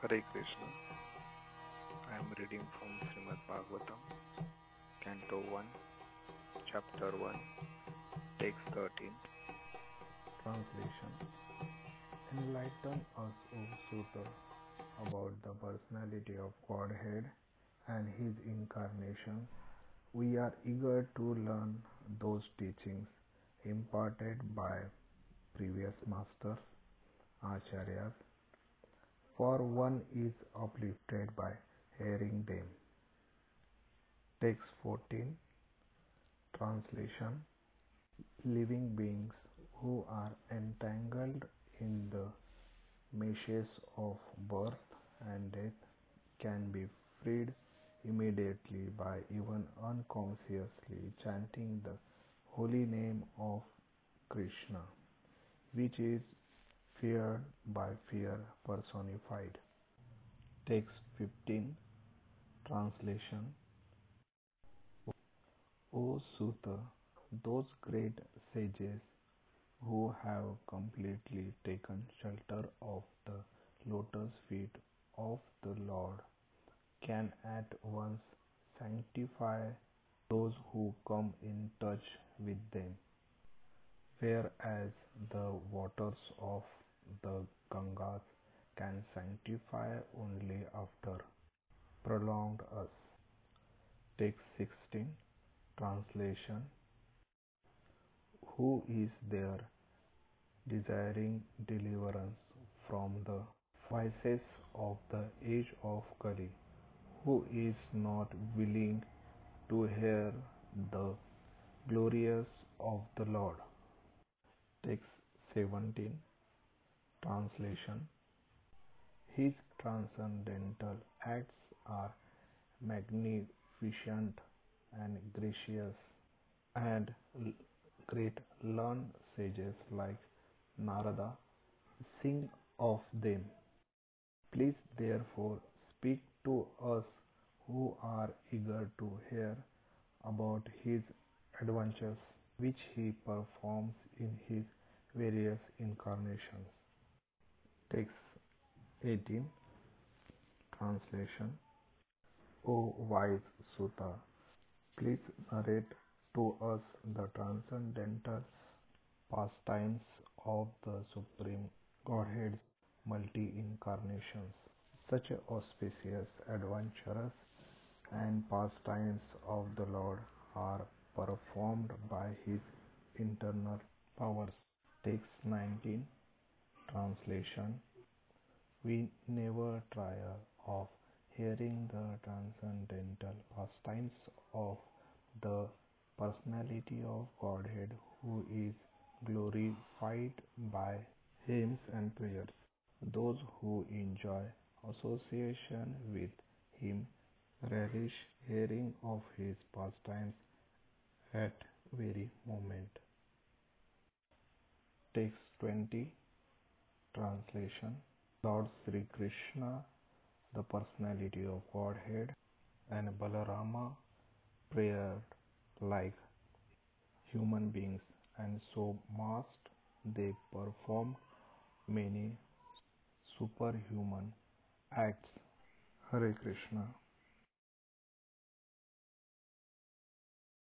Hare Krishna. I am reading from Srimad Bhagavatam, Canto 1, Chapter 1, Text 13. Translation Enlighten us, O Suta, about the personality of Godhead and His incarnation. We are eager to learn those teachings imparted by previous masters, acharyas, for one is uplifted by hearing them. Text 14 Translation Living beings who are entangled in the meshes of birth and death can be freed immediately by even unconsciously chanting the holy name of Krishna, which is feared by fear personified. Text 15 Translation. O Suta, those great sages who have completely taken shelter of the lotus feet of the Lord can at once sanctify those who come in touch with them, whereas the waters of the Gangas can sanctify only after prolonged us. Text 16 Translation Who is there desiring deliverance from the vices of the age of Kali, who is not willing to hear the glorious of the Lord? Text 17 Translation His transcendental acts are magnificent and gracious, and great learned sages like Narada sing of them. Please therefore speak to us who are eager to hear about his adventures which he performs in his various incarnations. Text 18 Translation O wise Suta, please narrate to us the transcendental pastimes of the Supreme Godhead's multi incarnations. Such auspicious, adventurous, and pastimes of the Lord are performed by His internal powers. Text 19 Translation We never tire of hearing the transcendental pastimes of the personality of Godhead who is glorified by hymns and prayers. Those who enjoy association with him relish hearing of his pastimes at very moment. Text 20 Translation Lord Sri Krishna, the personality of Godhead, and Balarama prayed like human beings, and so must they perform many superhuman acts. Hare Krishna.